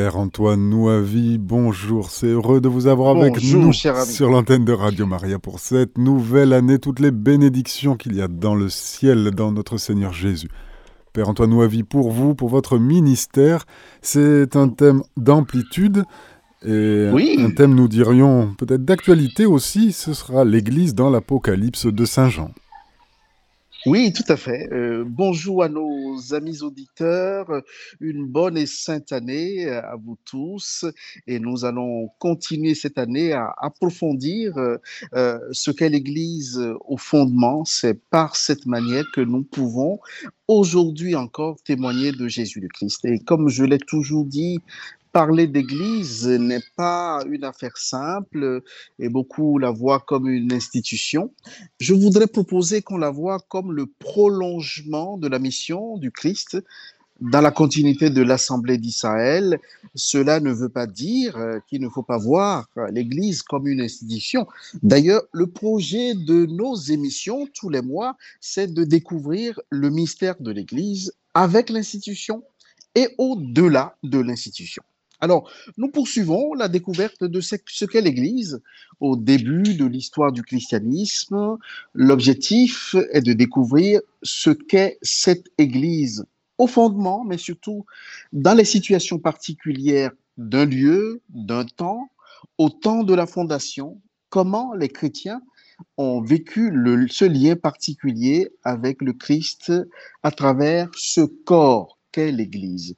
Père Antoine Nouavi, bonjour, c'est heureux de vous avoir avec nous sur l'antenne de Radio Maria pour cette nouvelle année, toutes les bénédictions qu'il y a dans le ciel, dans notre Seigneur Jésus. Père Antoine Nouavi, pour vous, pour votre ministère, c'est un thème d'amplitude et un thème, nous dirions, peut-être d'actualité aussi, ce sera l'Église dans l'Apocalypse de Saint Jean. Oui, tout à fait. Euh, bonjour à nos amis auditeurs. Une bonne et sainte année à vous tous. Et nous allons continuer cette année à approfondir euh, ce qu'est l'Église au fondement. C'est par cette manière que nous pouvons aujourd'hui encore témoigner de Jésus le Christ. Et comme je l'ai toujours dit, parler d'église n'est pas une affaire simple et beaucoup la voient comme une institution. Je voudrais proposer qu'on la voit comme le prolongement de la mission du Christ dans la continuité de l'Assemblée d'Israël. Cela ne veut pas dire qu'il ne faut pas voir l'Église comme une institution. D'ailleurs, le projet de nos émissions tous les mois, c'est de découvrir le mystère de l'Église avec l'institution et au-delà de l'institution. Alors, nous poursuivons la découverte de ce qu'est l'Église au début de l'histoire du christianisme. L'objectif est de découvrir ce qu'est cette Église au fondement, mais surtout dans les situations particulières d'un lieu, d'un temps, au temps de la fondation, comment les chrétiens ont vécu ce lien particulier avec le Christ à travers ce corps qu'est l'Église.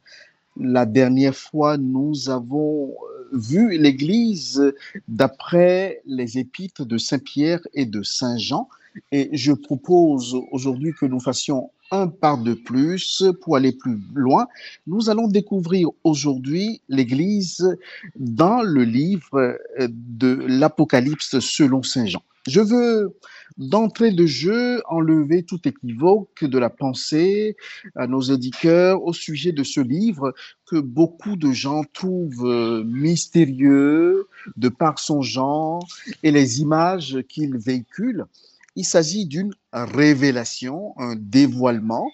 La dernière fois, nous avons euh, vu l'Église d'après les épîtres de Saint Pierre et de Saint Jean. Et je propose aujourd'hui que nous fassions un pas de plus pour aller plus loin. Nous allons découvrir aujourd'hui l'Église dans le livre de l'Apocalypse selon Saint Jean. Je veux d'entrée de jeu enlever tout équivoque de la pensée à nos éditeurs au sujet de ce livre que beaucoup de gens trouvent euh, mystérieux de par son genre et les images qu'il véhicule. Il s'agit d'une révélation, un dévoilement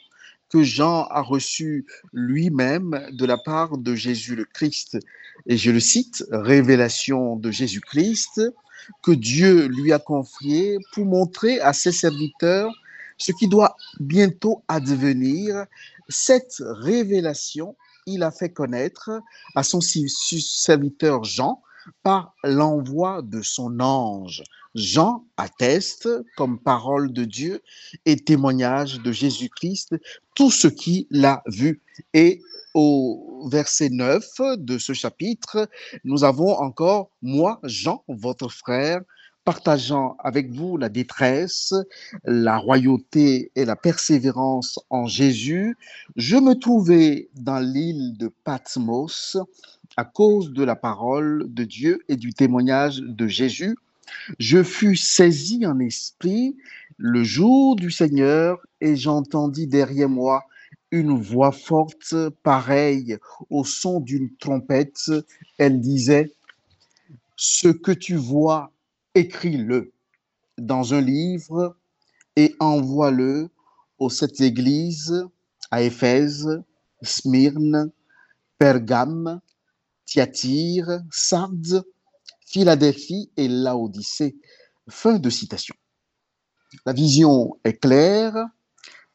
que Jean a reçu lui-même de la part de Jésus le Christ. Et je le cite, révélation de Jésus-Christ, que Dieu lui a confié pour montrer à ses serviteurs ce qui doit bientôt advenir. Cette révélation, il a fait connaître à son serviteur Jean par l'envoi de son ange. Jean atteste comme parole de Dieu et témoignage de Jésus-Christ tout ce qu'il a vu. Et au verset 9 de ce chapitre, nous avons encore moi, Jean, votre frère, partageant avec vous la détresse, la royauté et la persévérance en Jésus, je me trouvais dans l'île de Patmos à cause de la parole de Dieu et du témoignage de Jésus. Je fus saisi en esprit le jour du Seigneur et j'entendis derrière moi une voix forte, pareille au son d'une trompette. Elle disait, Ce que tu vois, écris-le dans un livre et envoie-le aux sept églises, à Éphèse, Smyrne, Pergame, Thyatire, Sardes, Philadelphie et Laodicée. Fin de citation. La vision est claire,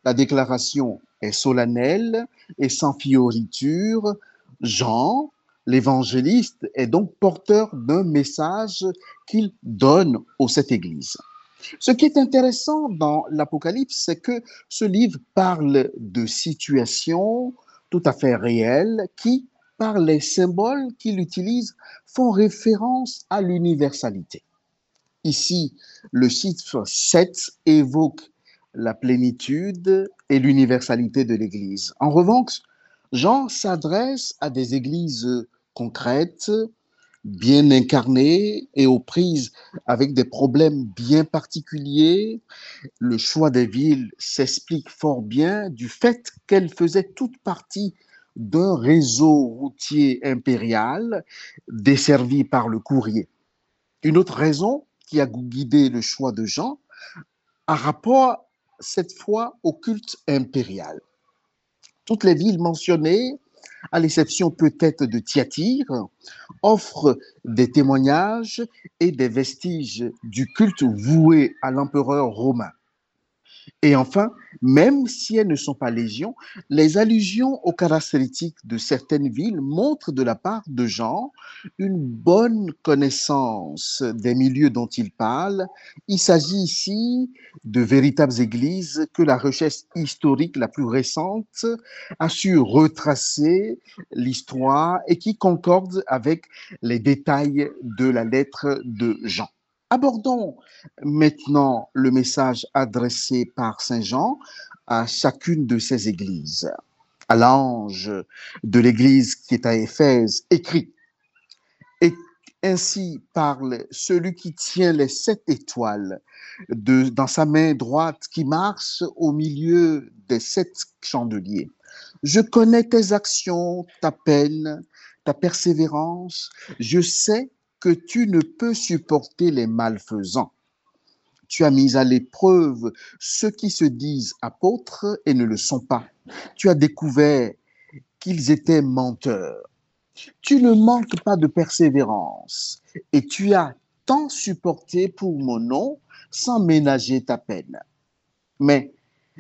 la déclaration est solennelle et sans fioriture. Jean, l'évangéliste, est donc porteur d'un message qu'il donne aux sept églises. Ce qui est intéressant dans l'Apocalypse, c'est que ce livre parle de situations tout à fait réelles qui, par les symboles qu'il utilise, font référence à l'universalité. Ici, le chiffre 7 évoque la plénitude et l'universalité de l'Église. En revanche, Jean s'adresse à des églises concrètes, bien incarnées et aux prises avec des problèmes bien particuliers. Le choix des villes s'explique fort bien du fait qu'elles faisaient toute partie d'un réseau routier impérial desservi par le courrier. Une autre raison qui a guidé le choix de Jean a rapport cette fois au culte impérial. Toutes les villes mentionnées à l'exception peut-être de Thyatire, offre des témoignages et des vestiges du culte voué à l'empereur romain. Et enfin, même si elles ne sont pas légion, les allusions aux caractéristiques de certaines villes montrent de la part de Jean une bonne connaissance des milieux dont il parle. Il s'agit ici de véritables églises que la recherche historique la plus récente a su retracer l'histoire et qui concordent avec les détails de la lettre de Jean. Abordons maintenant le message adressé par Saint Jean à chacune de ces églises. À l'ange de l'église qui est à Éphèse, écrit, et ainsi parle celui qui tient les sept étoiles de, dans sa main droite, qui marche au milieu des sept chandeliers. Je connais tes actions, ta peine, ta persévérance. Je sais que tu ne peux supporter les malfaisants. Tu as mis à l'épreuve ceux qui se disent apôtres et ne le sont pas. Tu as découvert qu'ils étaient menteurs. Tu ne manques pas de persévérance et tu as tant supporté pour mon nom sans ménager ta peine. Mais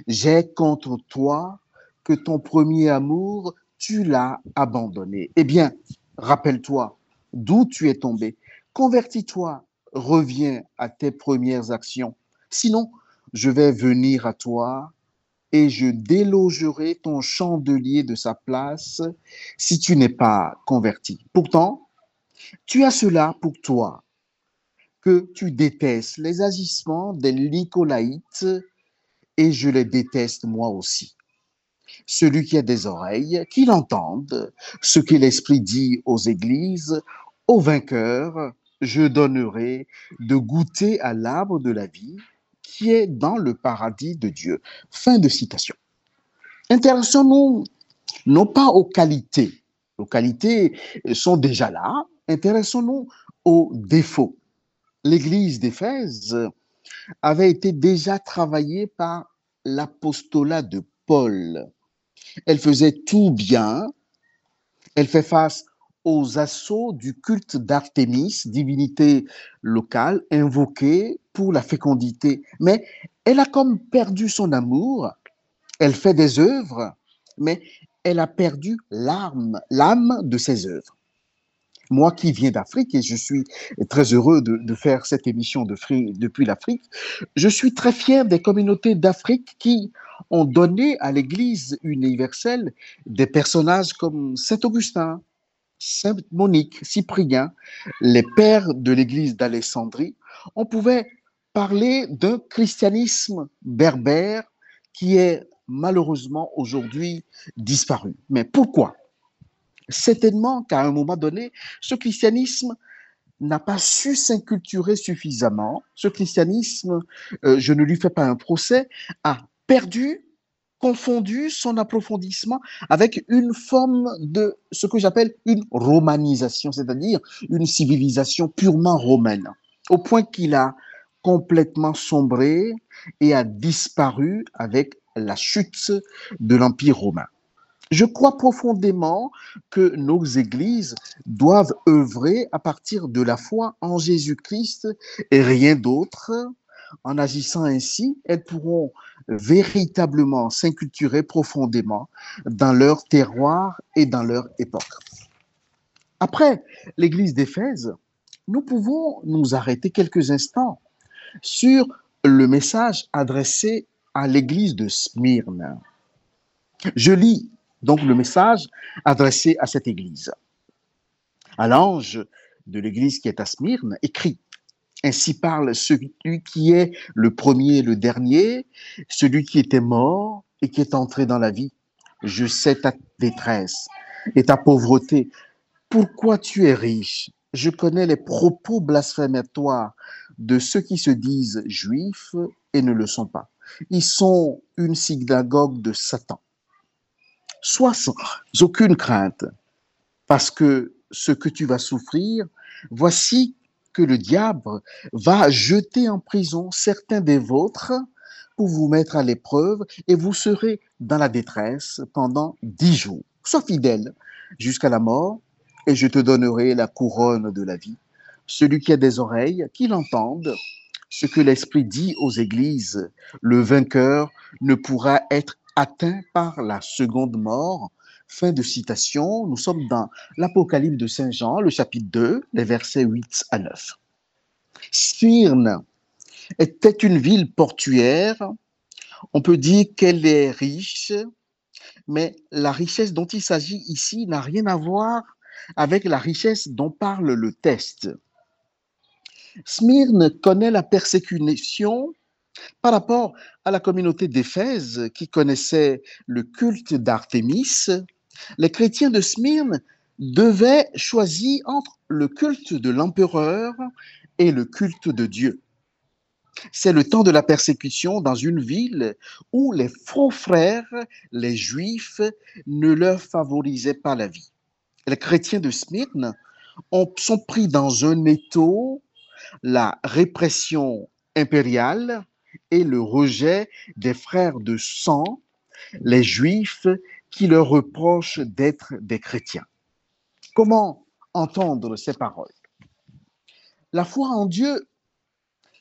j'ai contre toi que ton premier amour, tu l'as abandonné. Eh bien, rappelle-toi, d'où tu es tombé. Convertis-toi, reviens à tes premières actions. Sinon, je vais venir à toi et je délogerai ton chandelier de sa place si tu n'es pas converti. Pourtant, tu as cela pour toi, que tu détestes les agissements des Nicolaïtes et je les déteste moi aussi. Celui qui a des oreilles, qu'il entende ce que l'Esprit dit aux églises, au vainqueur, je donnerai de goûter à l'arbre de la vie qui est dans le paradis de Dieu. Fin de citation. Intéressons-nous non? Pas aux qualités. Les qualités sont déjà là. Intéressons-nous aux défauts. L'église d'Éphèse avait été déjà travaillée par l'apostolat de Paul. Elle faisait tout bien. Elle fait face aux assauts du culte d'Artémis, divinité locale invoquée pour la fécondité. Mais elle a comme perdu son amour, elle fait des œuvres, mais elle a perdu l'âme, l'âme de ses œuvres. Moi qui viens d'Afrique, et je suis très heureux de, faire cette émission de, depuis l'Afrique, je suis très fier des communautés d'Afrique qui ont donné à l'Église universelle des personnages comme Saint Augustin, Sainte Monique, Cyprien, les pères de l'église d'Alexandrie, on pouvait parler d'un christianisme berbère qui est malheureusement aujourd'hui disparu. Mais pourquoi? Certainement qu'à un moment donné, ce christianisme n'a pas su s'inculturer suffisamment. Ce christianisme, euh, je ne lui fais pas un procès, a perdu confondu son approfondissement avec une forme de ce que j'appelle une romanisation, c'est-à-dire une civilisation purement romaine, au point qu'il a complètement sombré et a disparu avec la chute de l'Empire romain. Je crois profondément que nos églises doivent œuvrer à partir de la foi en Jésus-Christ et rien d'autre. En agissant ainsi, elles pourront véritablement s'inculturer profondément dans leur terroir et dans leur époque. Après l'église d'Éphèse, nous pouvons nous arrêter quelques instants sur le message adressé à l'église de Smyrne. Je lis donc le message adressé à cette église. À l'ange de l'église qui est à Smyrne, écrit ainsi parle celui qui est le premier et le dernier, celui qui était mort et qui est entré dans la vie. Je sais ta détresse et ta pauvreté. Pourquoi tu es riche? Je connais les propos blasphématoires de ceux qui se disent juifs et ne le sont pas. Ils sont une synagogue de Satan. Sois sans aucune crainte, parce que ce que tu vas souffrir, voici que le diable va jeter en prison certains des vôtres pour vous mettre à l'épreuve et vous serez dans la détresse pendant dix jours. Sois fidèle jusqu'à la mort, et je te donnerai la couronne de la vie. Celui qui a des oreilles, qu'il entende ce que l'Esprit dit aux églises. Le vainqueur ne pourra être atteint par la seconde mort. Fin de citation. Nous sommes dans l'Apocalypse de Saint Jean, le chapitre 2, les versets 8 à 9. Smyrne était une ville portuaire. On peut dire qu'elle est riche, mais la richesse dont il s'agit ici n'a rien à voir avec la richesse dont parle le test. Smyrne connaît la persécution par rapport à la communauté d'Éphèse qui connaissait le culte d'Artémis. Les chrétiens de Smyrne devaient choisir entre le culte de l'empereur et le culte de Dieu. C'est le temps de la persécution dans une ville où les faux frères, les juifs, ne leur favorisaient pas la vie. Les chrétiens de Smyrne ont, sont pris dans un étau la répression impériale et le rejet des frères de sang, les juifs, qui leur reprochent d'être des chrétiens. Comment entendre ces paroles? La foi en Dieu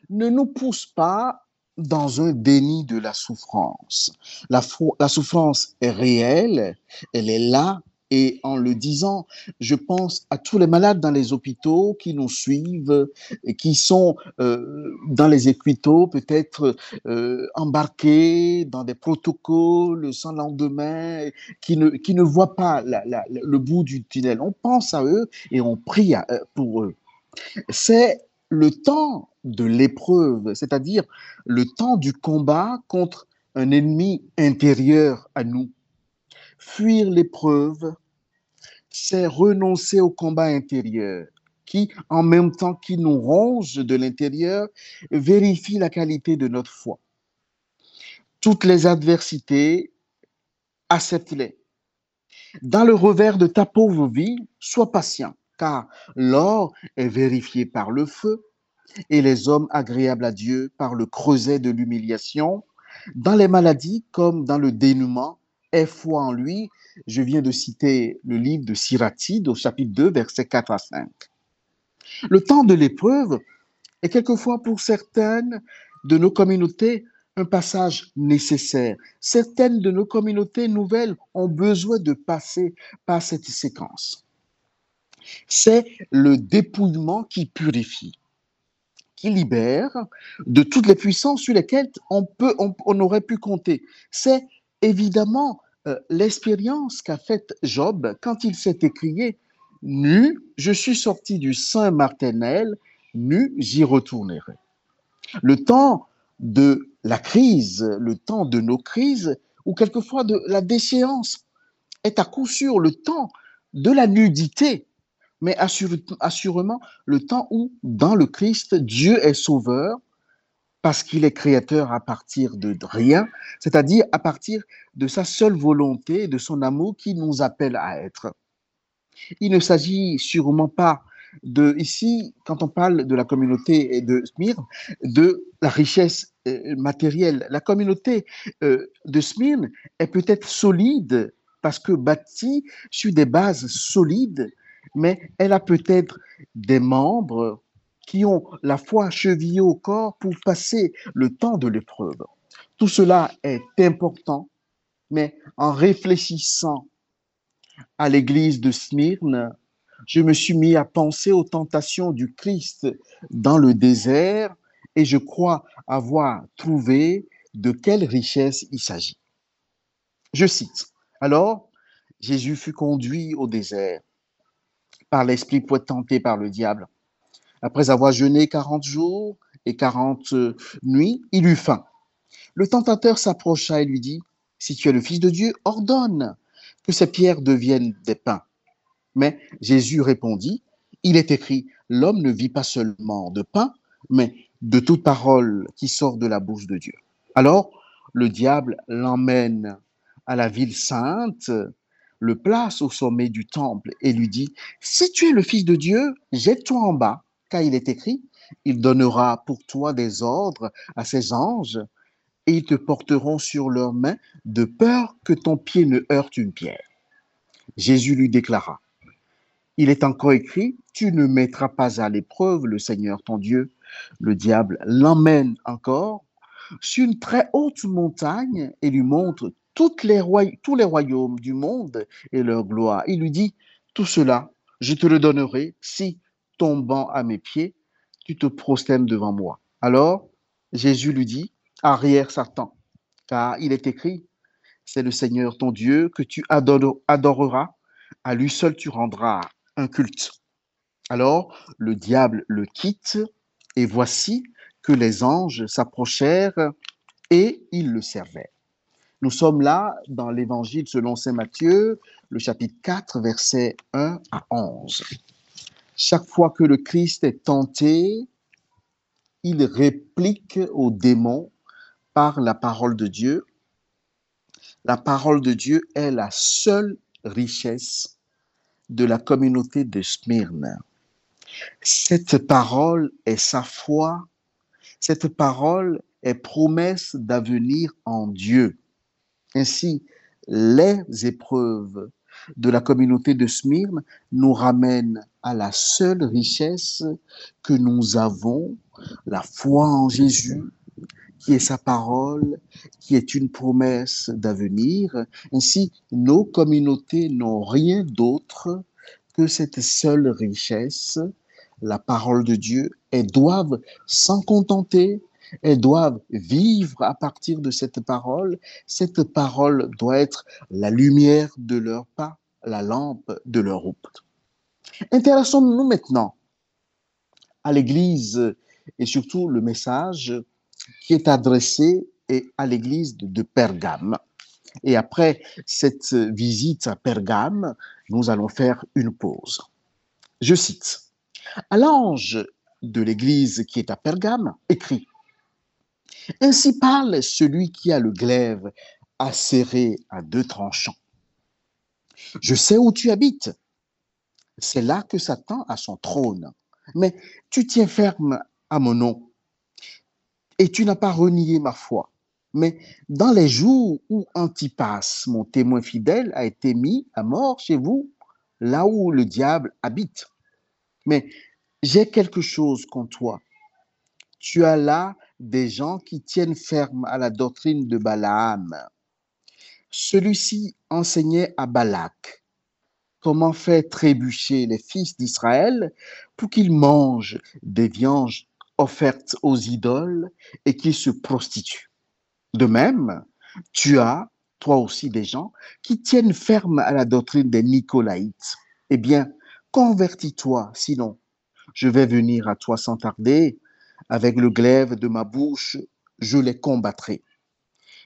ne nous pousse pas dans un déni de la souffrance. La, la souffrance est réelle, elle est là, et en le disant, je pense à tous les malades dans les hôpitaux qui nous suivent, et qui sont euh, dans les hôpitaux peut-être euh, embarqués dans des protocoles sans lendemain, qui ne, qui ne voient pas le bout du tunnel. On pense à eux et on prie euh, pour eux. C'est le temps de l'épreuve, c'est-à-dire le temps du combat contre un ennemi intérieur à nous. Fuir l'épreuve, c'est renoncer au combat intérieur qui, en même temps qui nous ronge de l'intérieur, vérifie la qualité de notre foi. Toutes les adversités, accepte-les. Dans le revers de ta pauvre vie, sois patient, car l'or est vérifié par le feu et les hommes agréables à Dieu par le creuset de l'humiliation. Dans les maladies comme dans le dénouement, aie foi en lui je viens de citer le livre de Siratide au chapitre 2, versets 4 à 5. Le temps de l'épreuve est quelquefois pour certaines de nos communautés un passage nécessaire. Certaines de nos communautés nouvelles ont besoin de passer par cette séquence. C'est le dépouillement qui purifie, qui libère de toutes les puissances sur lesquelles on, peut, on aurait pu compter. C'est évidemment euh, l'expérience qu'a faite Job quand il s'est écrié Nu, je suis sorti du sein marternel, nu, j'y retournerai. Le temps de la crise, le temps de nos crises, ou quelquefois de la déchéance, est à coup sûr le temps de la nudité, mais assurément le temps où, dans le Christ, Dieu est sauveur, parce qu'il est créateur à partir de rien, c'est-à-dire à partir de sa seule volonté, de son amour qui nous appelle à être. Il ne s'agit sûrement pas de, ici, quand on parle de la communauté de Smyrne, de la richesse euh, matérielle. La communauté euh, de Smyrne est peut-être solide parce que bâtie sur des bases solides, mais elle a peut-être des membres qui ont la foi chevillée au corps pour passer le temps de l'épreuve. Tout cela est important, mais en réfléchissant à l'église de Smyrne, je me suis mis à penser aux tentations du Christ dans le désert et je crois avoir trouvé de quelle richesse il s'agit. Je cite, Alors, Jésus fut conduit au désert par l'esprit pour être tenté par le diable. Après avoir jeûné quarante jours et quarante nuits, il eut faim. Le tentateur s'approcha et lui dit, Si tu es le Fils de Dieu, ordonne que ces pierres deviennent des pains. Mais Jésus répondit, Il est écrit, L'homme ne vit pas seulement de pain, mais de toute parole qui sort de la bouche de Dieu. Alors le diable l'emmène à la ville sainte, le place au sommet du temple et lui dit, Si tu es le Fils de Dieu, jette-toi en bas il est écrit, il donnera pour toi des ordres à ses anges, et ils te porteront sur leurs mains, de peur que ton pied ne heurte une pierre. Jésus lui déclara, Il est encore écrit, tu ne mettras pas à l'épreuve le Seigneur ton Dieu. Le diable l'emmène encore sur une très haute montagne et lui montre toutes les tous les royaumes du monde et leur gloire. Il lui dit, tout cela, je te le donnerai si, tombant à mes pieds, tu te prostènes devant moi. Alors, Jésus lui dit, arrière Satan, car il est écrit, c'est le Seigneur ton Dieu que tu adoreras, à lui seul tu rendras un culte. Alors le diable le quitte, et voici que les anges s'approchèrent et ils le servaient. Nous sommes là dans l'évangile selon Saint Matthieu, le chapitre 4, versets 1 à 11. Chaque fois que le Christ est tenté, il réplique aux démons par la parole de Dieu. La parole de Dieu est la seule richesse de la communauté de Smyrne. Cette parole est sa foi. Cette parole est promesse d'avenir en Dieu. Ainsi, les épreuves de la communauté de Smyrne nous ramènent à la seule richesse que nous avons, la foi en Jésus, qui est sa parole, qui est une promesse d'avenir. Ainsi, nos communautés n'ont rien d'autre que cette seule richesse, la parole de Dieu. Elles doivent s'en contenter, elles doivent vivre à partir de cette parole. Cette parole doit être la lumière de leur pas, la lampe de leur route. Intéressons-nous maintenant à l'Église et surtout le message qui est adressé à l'église de Pergame. Et après cette visite à Pergame, nous allons faire une pause. Je cite, à l'ange de l'église qui est à Pergame, écrit, Ainsi parle celui qui a le glaive acéré à deux tranchants. Je sais où tu habites. C'est là que Satan a son trône. Mais tu tiens ferme à mon nom et tu n'as pas renié ma foi. Mais dans les jours où Antipas, mon témoin fidèle, a été mis à mort chez vous, là où le diable habite. Mais j'ai quelque chose contre toi. Tu as là des gens qui tiennent ferme à la doctrine de Balaam. Celui-ci enseignait à Balak comment faire trébucher les fils d'Israël pour qu'ils mangent des viandes offertes aux idoles et qui se prostituent. De même, tu as, toi aussi, des gens qui tiennent ferme à la doctrine des Nicolaïtes. Eh bien, convertis-toi, sinon je vais venir à toi sans tarder, avec le glaive de ma bouche, je les combattrai.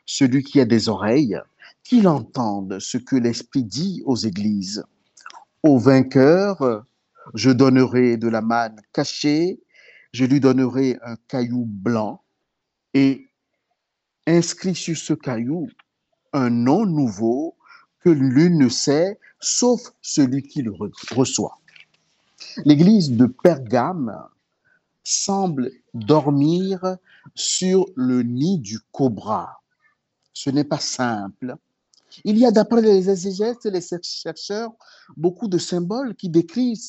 Celui qui a des oreilles, qu'il entende ce que l'Esprit dit aux églises. Au vainqueur, je donnerai de la manne cachée je lui donnerai un caillou blanc et inscrit sur ce caillou un nom nouveau que l'une ne sait, sauf celui qui le reçoit. L'église de Pergame semble dormir sur le nid du cobra. Ce n'est pas simple. Il y a, d'après les exégètes et les chercheurs, beaucoup de symboles qui décrivent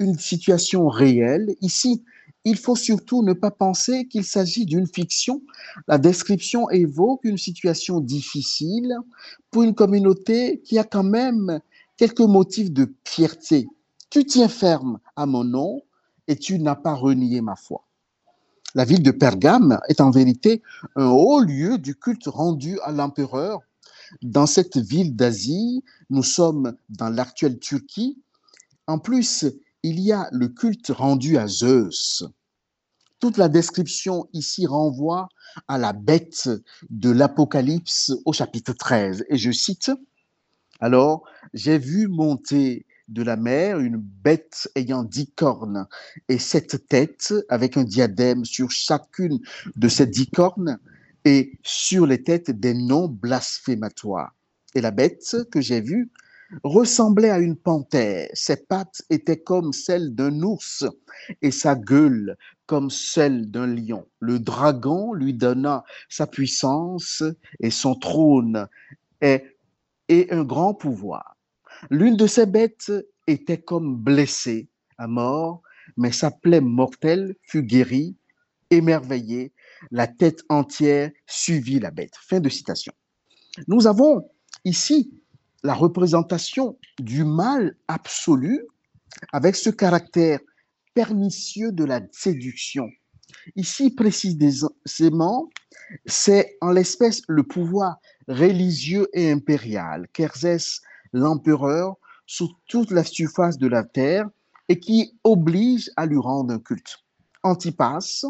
une situation réelle. Ici, il faut surtout ne pas penser qu'il s'agit d'une fiction. La description évoque une situation difficile pour une communauté qui a quand même quelques motifs de fierté. Tu tiens ferme à mon nom et tu n'as pas renié ma foi. La ville de Pergame est en vérité un haut lieu du culte rendu à l'empereur. Dans cette ville d'Asie, nous sommes dans l'actuelle Turquie. En plus, il y a le culte rendu à Zeus. Toute la description ici renvoie à la bête de l'Apocalypse au chapitre 13. Et je cite, Alors, j'ai vu monter de la mer une bête ayant dix cornes et sept têtes avec un diadème sur chacune de ces dix cornes et sur les têtes des noms blasphématoires. Et la bête que j'ai vue ressemblait à une panthère. Ses pattes étaient comme celles d'un ours et sa gueule comme celle d'un lion. Le dragon lui donna sa puissance et son trône et, et un grand pouvoir. L'une de ces bêtes était comme blessée à mort, mais sa plaie mortelle fut guérie, émerveillée, la tête entière suivit la bête. Fin de citation. Nous avons ici la représentation du mal absolu avec ce caractère pernicieux de la séduction. Ici, précisément, c'est en l'espèce le pouvoir religieux et impérial qu'exerce l'empereur sur toute la surface de la terre et qui oblige à lui rendre un culte. Antipas,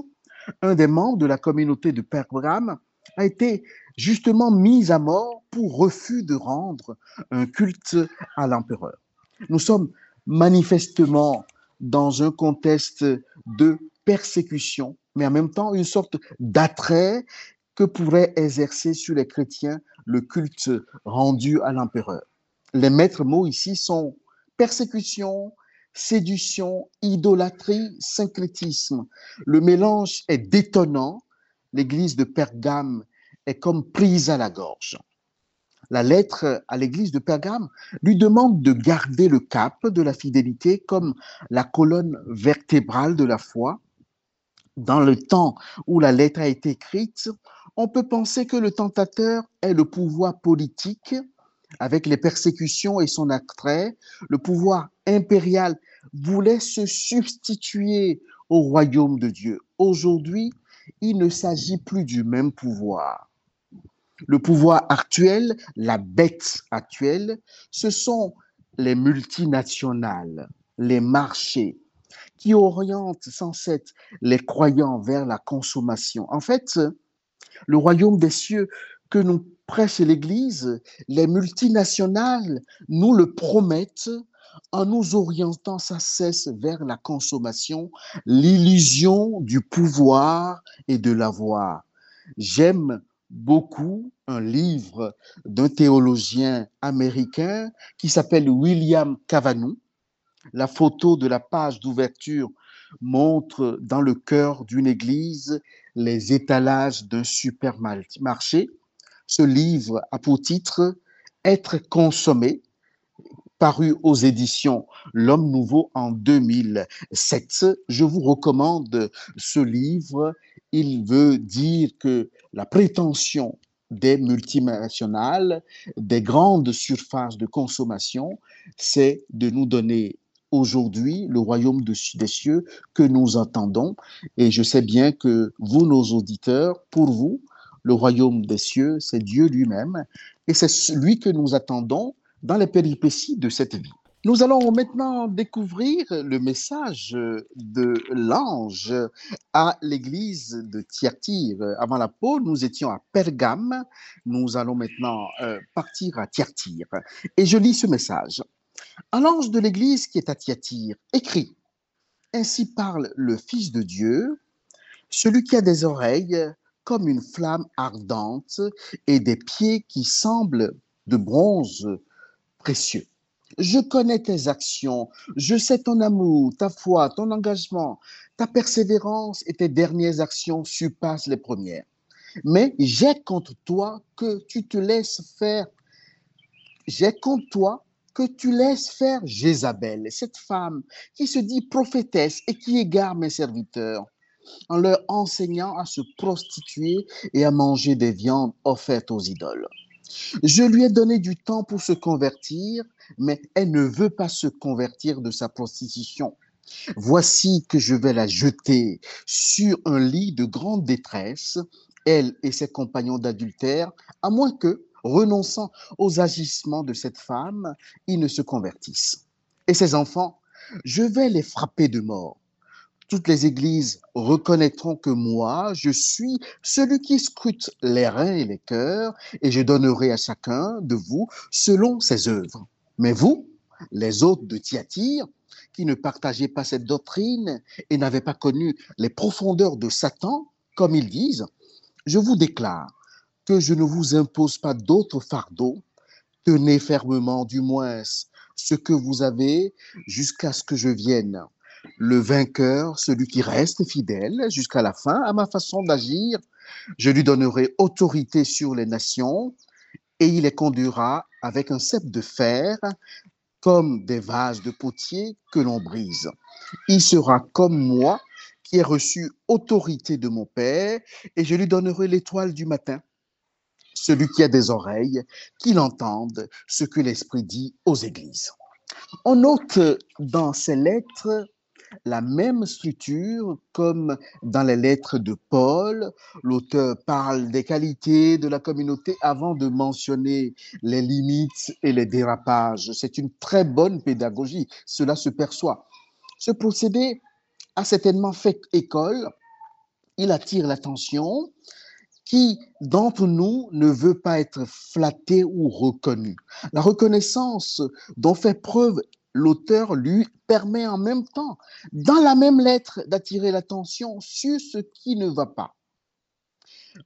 un des membres de la communauté de Pergame, a été justement mis à mort pour refus de rendre un culte à l'empereur. Nous sommes manifestement dans un contexte de persécution, mais en même temps une sorte d'attrait que pourrait exercer sur les chrétiens le culte rendu à l'empereur. Les maîtres mots ici sont persécution, séduction, idolâtrie, syncrétisme. Le mélange est détonnant. L'église de Pergame est comme prise à la gorge. La lettre à l'église de Pergame lui demande de garder le cap de la fidélité comme la colonne vertébrale de la foi. Dans le temps où la lettre a été écrite, on peut penser que le tentateur est le pouvoir politique avec les persécutions et son attrait, le pouvoir impérial voulait se substituer au royaume de Dieu. Aujourd'hui, il ne s'agit plus du même pouvoir. Le pouvoir actuel, la bête actuelle, ce sont les multinationales, les marchés, qui orientent sans cesse les croyants vers la consommation. En fait, le royaume des cieux que nous prêche l'Église, les multinationales nous le promettent en nous orientant sans cesse vers la consommation, l'illusion du pouvoir et de l'avoir. J'aime beaucoup un livre d'un théologien américain qui s'appelle William Cavanou. La photo de la page d'ouverture montre dans le cœur d'une église les étalages d'un supermarché ce livre a pour titre Être consommé, paru aux éditions L'Homme Nouveau en 2007. Je vous recommande ce livre. Il veut dire que la prétention des multinationales, des grandes surfaces de consommation, c'est de nous donner aujourd'hui le royaume des cieux que nous entendons. Et je sais bien que vous, nos auditeurs, pour vous, le royaume des cieux, c'est Dieu lui-même, et c'est lui que nous attendons dans les péripéties de cette vie. Nous allons maintenant découvrir le message de l'ange à l'église de Thyatire. Avant la pause, nous étions à Pergame. Nous allons maintenant euh, partir à Thyatire. Et je lis ce message. À l'ange de l'église qui est à Thyatire, écrit Ainsi parle le Fils de Dieu, celui qui a des oreilles comme une flamme ardente et des pieds qui semblent de bronze précieux. Je connais tes actions, je sais ton amour, ta foi, ton engagement, ta persévérance et tes dernières actions surpassent les premières. Mais j'ai contre toi que tu te laisses faire, j'ai contre toi que tu laisses faire Jézabel, cette femme qui se dit prophétesse et qui égare mes serviteurs en leur enseignant à se prostituer et à manger des viandes offertes aux idoles. Je lui ai donné du temps pour se convertir, mais elle ne veut pas se convertir de sa prostitution. Voici que je vais la jeter sur un lit de grande détresse, elle et ses compagnons d'adultère, à moins que, renonçant aux agissements de cette femme, ils ne se convertissent. Et ses enfants, je vais les frapper de mort toutes les églises reconnaîtront que moi, je suis celui qui scrute les reins et les cœurs, et je donnerai à chacun de vous selon ses œuvres. Mais vous, les autres de Thyatire, qui ne partagez pas cette doctrine et n'avez pas connu les profondeurs de Satan, comme ils disent, je vous déclare que je ne vous impose pas d'autres fardeaux. Tenez fermement du moins ce que vous avez jusqu'à ce que je vienne le vainqueur, celui qui reste fidèle jusqu'à la fin à ma façon d'agir. Je lui donnerai autorité sur les nations et il les conduira avec un cep de fer comme des vases de potier que l'on brise. Il sera comme moi qui ai reçu autorité de mon Père, et je lui donnerai l'étoile du matin. Celui qui a des oreilles, qu'il entende ce que l'Esprit dit aux églises. On note dans ces lettres la même structure comme dans les lettres de Paul. L'auteur parle des qualités de la communauté avant de mentionner les limites et les dérapages. C'est une très bonne pédagogie, cela se perçoit. Ce procédé a certainement fait école, il attire l'attention. Qui d'entre nous ne veut pas être flatté ou reconnu? La reconnaissance dont fait preuve l'auteur lui permet en même temps, dans la même lettre, d'attirer l'attention sur ce qui ne va pas.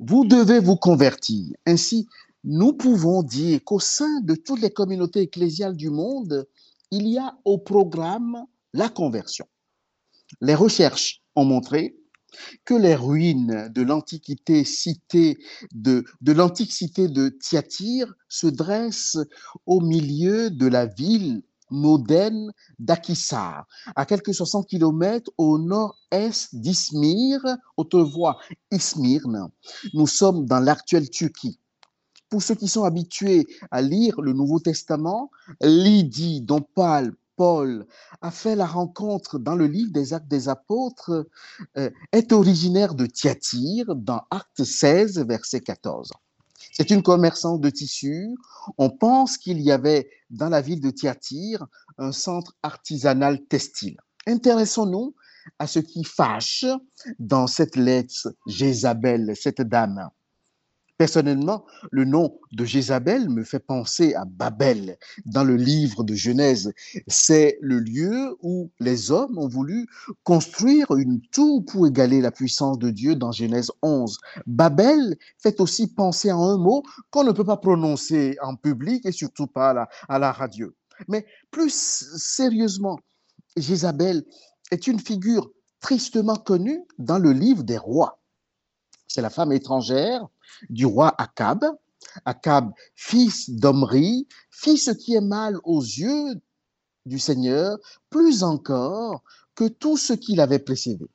Vous devez vous convertir. Ainsi, nous pouvons dire qu'au sein de toutes les communautés ecclésiales du monde, il y a au programme la conversion. Les recherches ont montré que les ruines de l'antiquité cité de, de l'antique cité de Thyatire se dressent au milieu de la ville moderne d'Akissar, à quelques 60 km au nord-est d'Izmir, autrefois Izmirne. Nous sommes dans l'actuelle Turquie. Pour ceux qui sont habitués à lire le Nouveau Testament, Lydie dont parle Paul a fait la rencontre dans le livre des Actes des Apôtres, euh, est originaire de Thyatire dans Acte 16, verset 14. C'est une commerçante de tissus. On pense qu'il y avait dans la ville de Thyatire un centre artisanal textile. Intéressons-nous à ce qui fâche dans cette lettre Jézabel, cette dame. Personnellement, le nom de Jézabel me fait penser à Babel dans le livre de Genèse. C'est le lieu où les hommes ont voulu construire une tour pour égaler la puissance de Dieu dans Genèse 11. Babel fait aussi penser à un mot qu'on ne peut pas prononcer en public et surtout pas à la, à la radio. Mais plus sérieusement, Jézabel est une figure tristement connue dans le livre des rois. C'est la femme étrangère du roi Akab. Akab, fils d'Omri, fit ce qui est mal aux yeux du Seigneur, plus encore que tout ce qu'il avait précédé.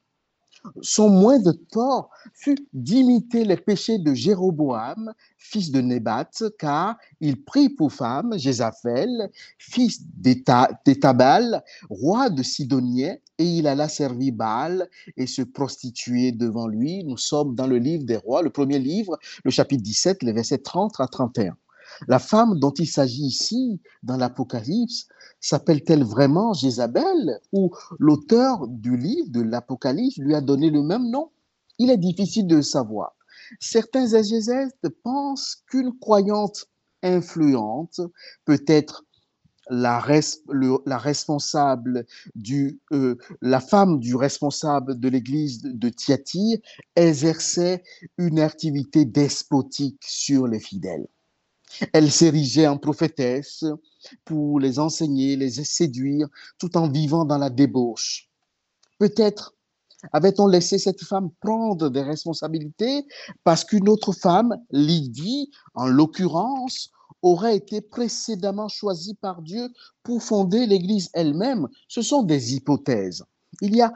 Son moindre tort fut d'imiter les péchés de Jéroboam, fils de Nébat, car il prit pour femme Jézaphél, fils d'Étabal, roi de Sidonien, et il alla servir Baal et se prostituer devant lui. Nous sommes dans le livre des rois, le premier livre, le chapitre 17, les versets 30 à 31. La femme dont il s'agit ici dans l'Apocalypse s'appelle-t-elle vraiment Jézabel ou l'auteur du livre de l'Apocalypse lui a donné le même nom? Il est difficile de le savoir. Certains exégètes pensent qu'une croyante influente peut être la, responsable du, euh, la femme du responsable de l'église de Thyatire exerçait une activité despotique sur les fidèles. Elle s'érigeait en prophétesse pour les enseigner, les séduire, tout en vivant dans la débauche. Peut-être avait-on laissé cette femme prendre des responsabilités parce qu'une autre femme, Lydie en l'occurrence, aurait été précédemment choisie par Dieu pour fonder l'Église elle-même. Ce sont des hypothèses. Il y a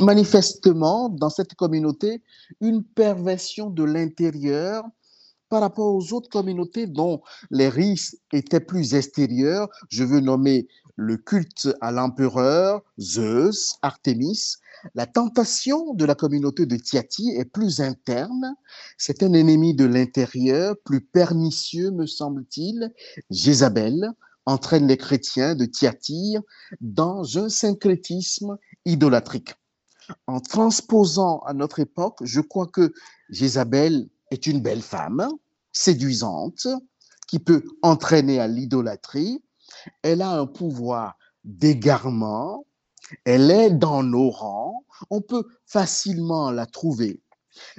manifestement dans cette communauté une perversion de l'intérieur par rapport aux autres communautés dont les risques étaient plus extérieurs, je veux nommer le culte à l'empereur, Zeus, Artémis, la tentation de la communauté de Tiati est plus interne. C'est un ennemi de l'intérieur, plus pernicieux, me semble-t-il. Jézabel entraîne les chrétiens de Thyatire dans un syncrétisme idolâtrique. En transposant à notre époque, je crois que Jézabel est une belle femme, séduisante, qui peut entraîner à l'idolâtrie. Elle a un pouvoir d'égarement. Elle est dans nos rangs. On peut facilement la trouver.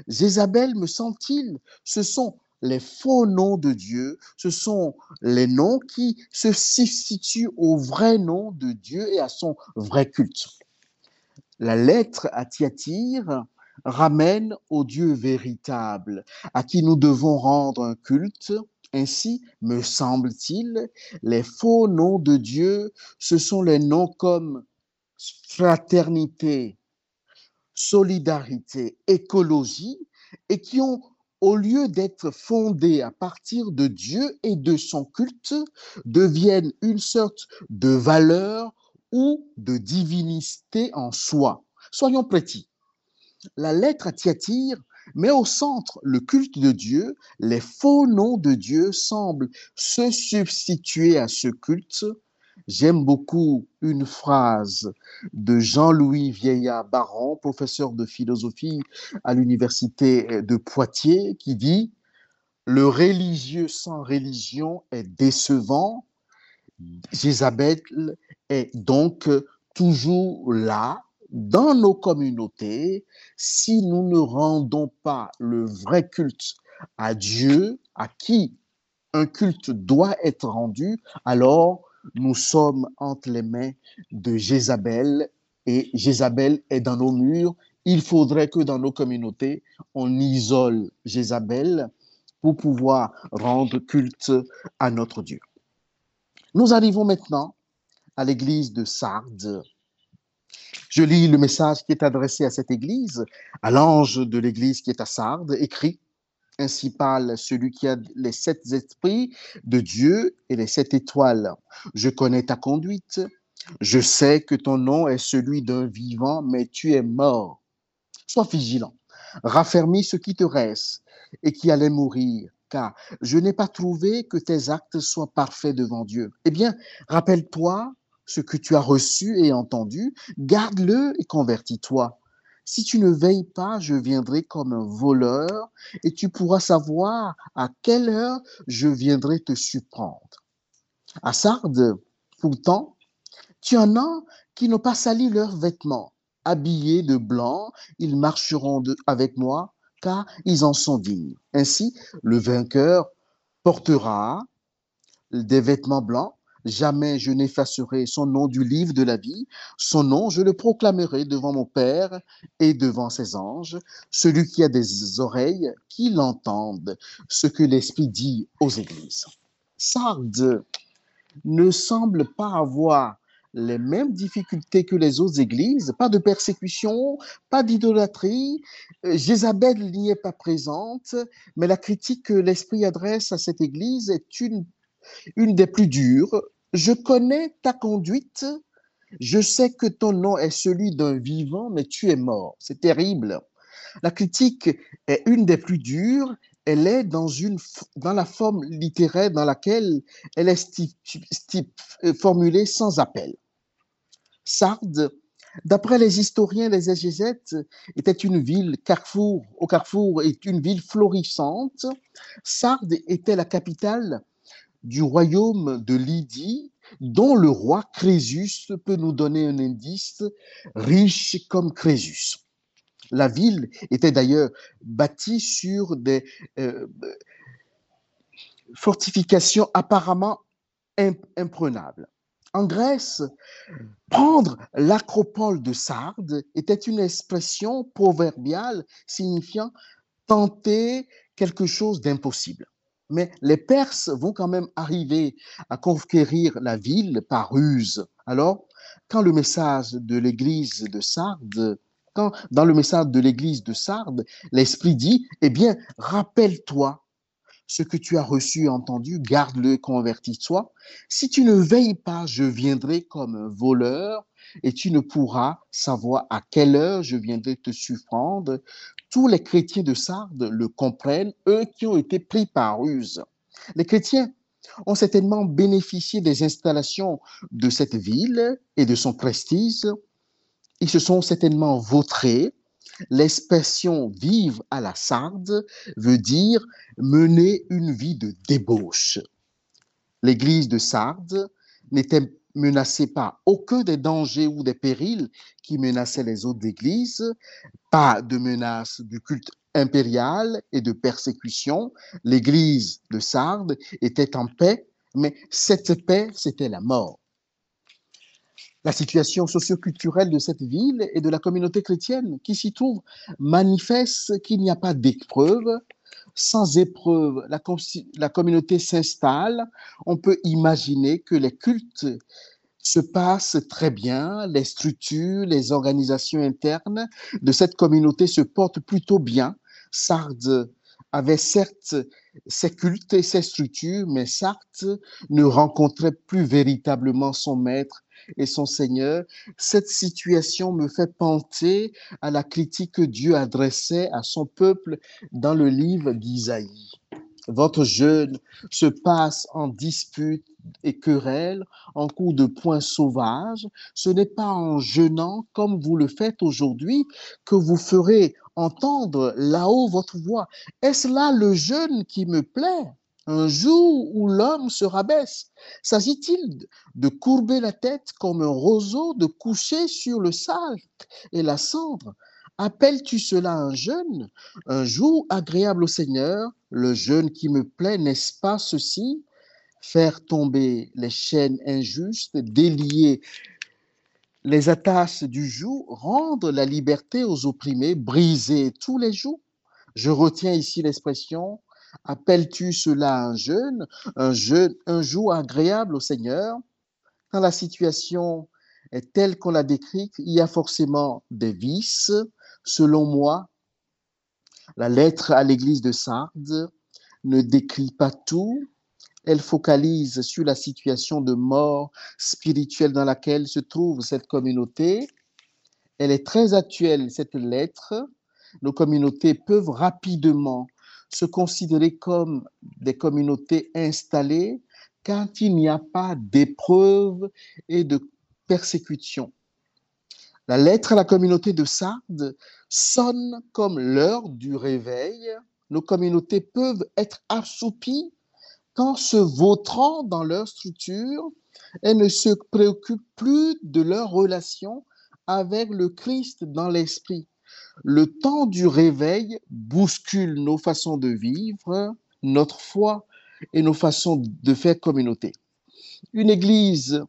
Jézabel, me semble-t-il, ce sont les faux noms de Dieu, ce sont les noms qui se substituent au vrai nom de Dieu et à son vrai culte. La lettre à Thyatire ramène au Dieu véritable, à qui nous devons rendre un culte, Ainsi, me semble-t-il, les faux noms de Dieu, ce sont les noms comme fraternité, solidarité, écologie, et qui ont, au lieu d'être fondés à partir de Dieu et de son culte, deviennent une sorte de valeur ou de divinité en soi. Soyons précis. La lettre à Thyatire met au centre le culte de Dieu. Les faux noms de Dieu semblent se substituer à ce culte. J'aime beaucoup une phrase de Jean-Louis Vieillard Baron, professeur de philosophie à l'université de Poitiers, qui dit Le religieux sans religion est décevant. Jézabel est donc toujours là dans nos communautés si nous ne rendons pas le vrai culte à Dieu, à qui un culte doit être rendu, alors nous sommes entre les mains de Jézabel et Jézabel est dans nos murs. Il faudrait que dans nos communautés, on isole Jézabel pour pouvoir rendre culte à notre Dieu. Nous arrivons maintenant à l'église de Sardes. Je lis le message qui est adressé à cette église, à l'ange de l'église qui est à Sardes, écrit ainsi parle celui qui a les sept esprits de Dieu et les sept étoiles. Je connais ta conduite. Je sais que ton nom est celui d'un vivant, mais tu es mort. Sois vigilant. Raffermis ce qui te reste et qui allait mourir, car je n'ai pas trouvé que tes actes soient parfaits devant Dieu. Eh bien, rappelle-toi ce que tu as reçu et entendu, garde-le et convertis-toi. Si tu ne veilles pas, je viendrai comme un voleur et tu pourras savoir à quelle heure je viendrai te surprendre. À Sardes, pourtant, tu en as qui n'ont pas sali leurs vêtements. Habillés de blanc, ils marcheront avec moi, car ils en sont dignes. Ainsi, le vainqueur portera des vêtements blancs Jamais je n'effacerai son nom du livre de la vie. Son nom, je le proclamerai devant mon Père et devant ses anges. Celui qui a des oreilles, qui l'entende, ce que l'Esprit dit aux églises. Sardes ne semble pas avoir les mêmes difficultés que les autres églises, pas de persécution, pas d'idolâtrie. Jézabel n'y est pas présente, mais la critique que l'Esprit adresse à cette église est une, une des plus dures, je connais ta conduite, je sais que ton nom est celui d'un vivant, mais tu es mort. C'est terrible. La critique est une des plus dures. Elle est dans, une, dans la forme littéraire dans laquelle elle est euh, formulée sans appel. Sardes, d'après les historiens, les exégètes, était une ville carrefour, au carrefour est une ville florissante. Sardes était la capitale du royaume de Lydie, dont le roi Crésus peut nous donner un indice, riche comme Crésus. La ville était d'ailleurs bâtie sur des euh, fortifications apparemment imprenables. En Grèce, prendre l'acropole de Sardes était une expression proverbiale signifiant tenter quelque chose d'impossible. Mais les Perses vont quand même arriver à conquérir la ville par ruse. Alors, quand le message de l'église de Sardes, quand dans le message de l'église de Sardes, l'Esprit dit, eh bien, rappelle-toi ce que tu as reçu et entendu, garde-le, convertis-toi. Si tu ne veilles pas, je viendrai comme un voleur et tu ne pourras savoir à quelle heure je viendrai te surprendre. Tous les chrétiens de Sardes le comprennent, eux qui ont été pris par ruse. Les chrétiens ont certainement bénéficié des installations de cette ville et de son prestige. Ils se sont certainement vautrés. L'expression vivre à la Sarde veut dire mener une vie de débauche. L'église de Sardes n'était menacé par aucun des dangers ou des périls qui menaçaient les autres églises, pas de menace du culte impérial et de persécution. L'église de Sardes était en paix, mais cette paix, c'était la mort. La situation socioculturelle de cette ville et de la communauté chrétienne qui s'y trouve manifeste qu'il n'y a pas d'épreuve sans épreuve, la, la communauté s'installe, on peut imaginer que les cultes se passent très bien, les structures, les organisations internes de cette communauté se portent plutôt bien. Sardes avait certes ses cultes et ses structures, mais Sartre ne rencontrait plus véritablement son maître et son Seigneur. Cette situation me fait penser à la critique que Dieu adressait à son peuple dans le livre d'Isaïe. Votre jeûne se passe en dispute et querelle, en coup de poing sauvage. Ce n'est pas en jeûnant comme vous le faites aujourd'hui que vous ferez entendre là-haut votre voix. Est-ce là le jeûne qui me plaît? Un jour où l'homme se rabaisse S'agit-il de courber la tête comme un roseau, de coucher sur le sable? Et la cendre Appelles-tu cela un jeûne? Un jour agréable au Seigneur Le jeûne qui me plaît, n'est-ce pas ceci? Faire tomber les chaînes injustes, délier les attaches du joug, rendre la liberté aux opprimés, briser tous les jours. Je retiens ici l'expression Appelles-tu cela un jeûne, un jeûne, un jour agréable au Seigneur? Quand la situation est telle qu'on l'a décrite, il y a forcément des vices. Selon moi, la lettre à l'église de Sardes ne décrit pas tout, elle focalise sur la situation de mort spirituelle dans laquelle se trouve cette communauté. Elle est très actuelle, cette lettre. Nos communautés peuvent rapidement se considérer comme des communautés installées quand il n'y a pas d'épreuves et de persécutions. La lettre à la communauté de Sardes sonne comme l'heure du réveil. Nos communautés peuvent être assoupies se vautrant dans leur structure, elles ne se préoccupent plus de leur relation avec le Christ dans l'esprit. Le temps du réveil bouscule nos façons de vivre, notre foi et nos façons de faire communauté. Une église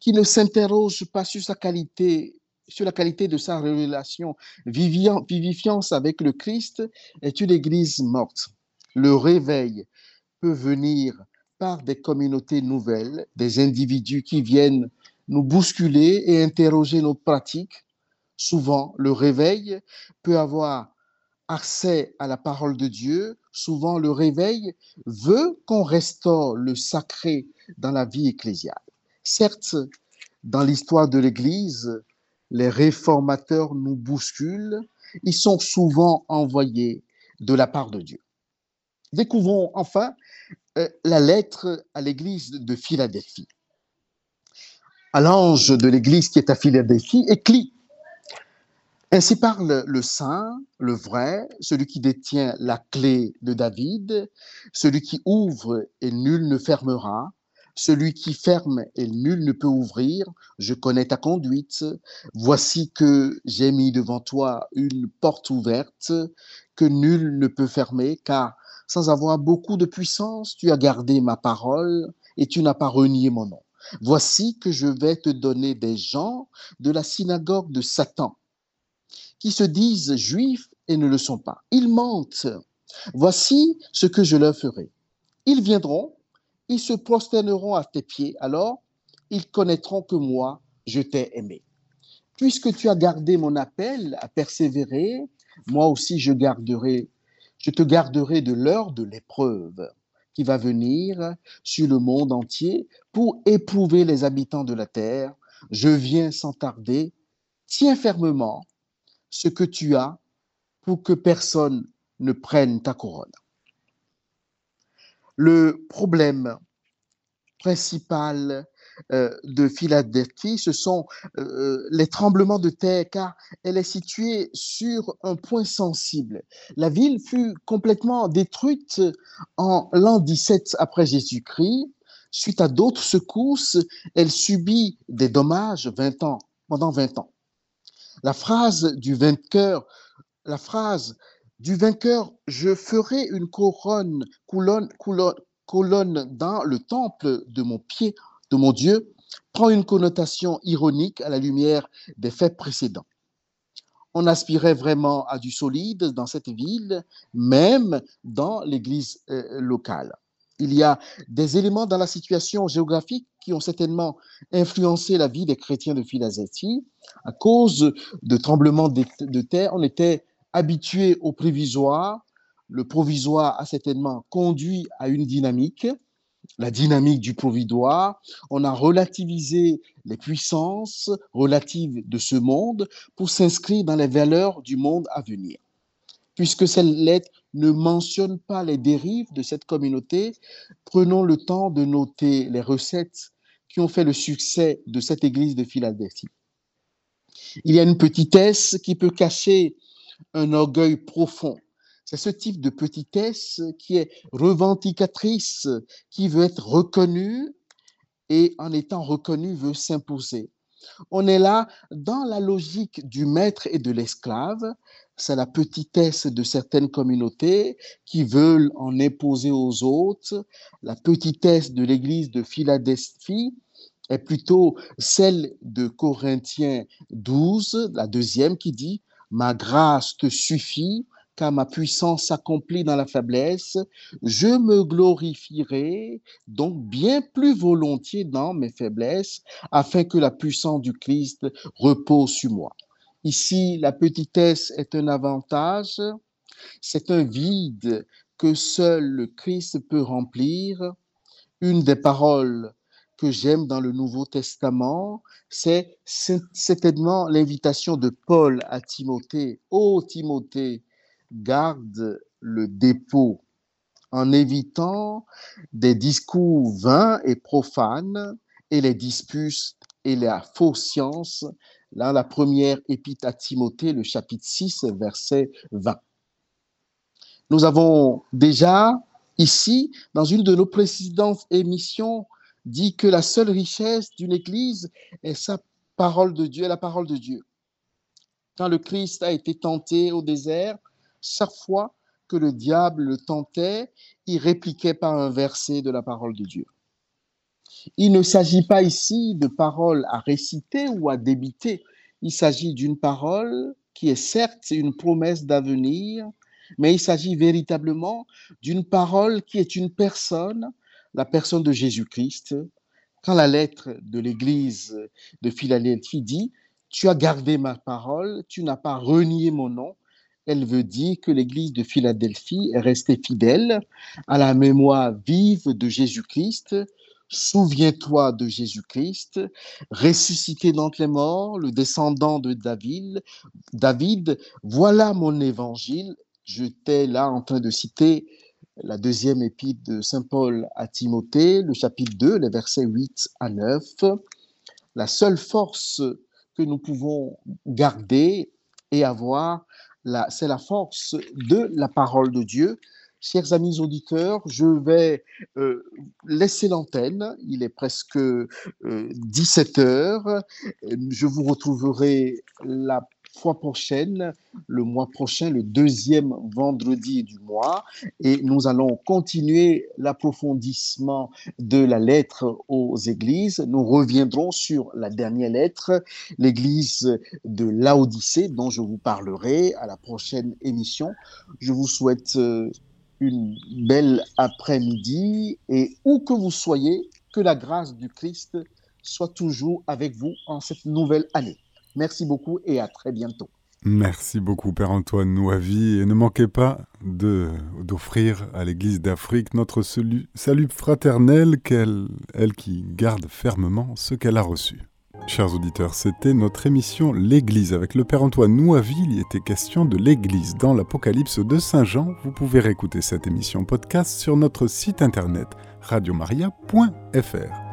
qui ne s'interroge pas sur sa qualité, sur la qualité de sa relation vivifiante avec le Christ est une église morte. Le réveil peut venir par des communautés nouvelles, des individus qui viennent nous bousculer et interroger nos pratiques. Souvent, le réveil peut avoir accès à la parole de Dieu. Souvent, le réveil veut qu'on restaure le sacré dans la vie ecclésiale. Certes, dans l'histoire de l'Église, les réformateurs nous bousculent. Ils sont souvent envoyés de la part de Dieu. Découvrons enfin la lettre à l'église de Philadelphie. À l'ange de l'église qui est à Philadelphie, écrit Ainsi parle le saint, le vrai, celui qui détient la clé de David, celui qui ouvre et nul ne fermera, celui qui ferme et nul ne peut ouvrir. Je connais ta conduite. Voici que j'ai mis devant toi une porte ouverte que nul ne peut fermer, car sans avoir beaucoup de puissance, tu as gardé ma parole et tu n'as pas renié mon nom. Voici que je vais te donner des gens de la synagogue de Satan qui se disent juifs et ne le sont pas. Ils mentent. Voici ce que je leur ferai. Ils viendront, ils se prosterneront à tes pieds, alors ils connaîtront que moi, je t'ai aimé. Puisque tu as gardé mon appel à persévérer, moi aussi je garderai je te garderai de l'heure de l'épreuve qui va venir sur le monde entier pour éprouver les habitants de la terre. Je viens sans tarder. Tiens fermement ce que tu as pour que personne ne prenne ta couronne. Le problème principal de Philadelphie, ce sont euh, les tremblements de terre, car elle est située sur un point sensible. La ville fut complètement détruite en l'an 17 après Jésus-Christ. Suite à d'autres secousses, elle subit des dommages 20 ans, pendant 20 ans. La phrase du vainqueur, la phrase du vainqueur, je ferai une couronne, colonne, colonne dans le temple de mon pied de mon Dieu prend une connotation ironique à la lumière des faits précédents. On aspirait vraiment à du solide dans cette ville, même dans l'église euh, locale. Il y a des éléments dans la situation géographique qui ont certainement influencé la vie des chrétiens de Philadelphie. À cause de tremblements de terre, on était habitué au provisoire. Le provisoire a certainement conduit à une dynamique la dynamique du provisoire, on a relativisé les puissances relatives de ce monde pour s'inscrire dans les valeurs du monde à venir. Puisque cette lettre ne mentionne pas les dérives de cette communauté, prenons le temps de noter les recettes qui ont fait le succès de cette église de Philadelphie. Il y a une petitesse qui peut cacher un orgueil profond c'est ce type de petitesse qui est revendicatrice, qui veut être reconnue et en étant reconnue veut s'imposer. On est là dans la logique du maître et de l'esclave. C'est la petitesse de certaines communautés qui veulent en imposer aux autres. La petitesse de l'église de Philadelphie est plutôt celle de Corinthiens 12, la deuxième, qui dit Ma grâce te suffit car ma puissance s'accomplit dans la faiblesse, je me glorifierai donc bien plus volontiers dans mes faiblesses, afin que la puissance du Christ repose sur moi. Ici, la petitesse est un avantage, c'est un vide que seul le Christ peut remplir. Une des paroles que j'aime dans le Nouveau Testament, c'est certainement l'invitation de Paul à Timothée. Ô Timothée, garde le dépôt en évitant des discours vains et profanes et les disputes et la fausse science. Là, la première épître à Timothée, le chapitre 6, verset 20. Nous avons déjà ici, dans une de nos précédentes émissions, dit que la seule richesse d'une Église est sa parole de Dieu, la parole de Dieu. Quand le Christ a été tenté au désert, chaque fois que le diable le tentait, il répliquait par un verset de la parole de Dieu. Il ne s'agit pas ici de paroles à réciter ou à débiter. Il s'agit d'une parole qui est certes une promesse d'avenir, mais il s'agit véritablement d'une parole qui est une personne, la personne de Jésus-Christ. Quand la lettre de l'Église de Philadelphie dit, Tu as gardé ma parole, tu n'as pas renié mon nom, elle veut dire que l'Église de Philadelphie est restée fidèle à la mémoire vive de Jésus-Christ. Souviens-toi de Jésus-Christ, ressuscité d'entre les morts, le descendant de David. David, voilà mon évangile. J'étais là en train de citer la deuxième épître de Saint Paul à Timothée, le chapitre 2, les versets 8 à 9. La seule force que nous pouvons garder et avoir, c'est la force de la parole de Dieu. Chers amis auditeurs, je vais euh, laisser l'antenne. Il est presque 17 euh, heures. Je vous retrouverai la fois prochaine, le mois prochain, le deuxième vendredi du mois. Et nous allons continuer l'approfondissement de la lettre aux églises. Nous reviendrons sur la dernière lettre, l'église de Laodicée, dont je vous parlerai à la prochaine émission. Je vous souhaite euh, une belle après-midi et où que vous soyez, que la grâce du Christ soit toujours avec vous en cette nouvelle année. Merci beaucoup et à très bientôt. Merci beaucoup, Père Antoine Nouavi. Et ne manquez pas d'offrir à l'Église d'Afrique notre salut fraternel, qu'elle, elle qui garde fermement ce qu'elle a reçu. Chers auditeurs, c'était notre émission L'Église avec le Père Antoine Nouavi. Il était question de l'Église dans l'Apocalypse de Saint Jean. Vous pouvez réécouter cette émission podcast sur notre site internet radiomaria.fr.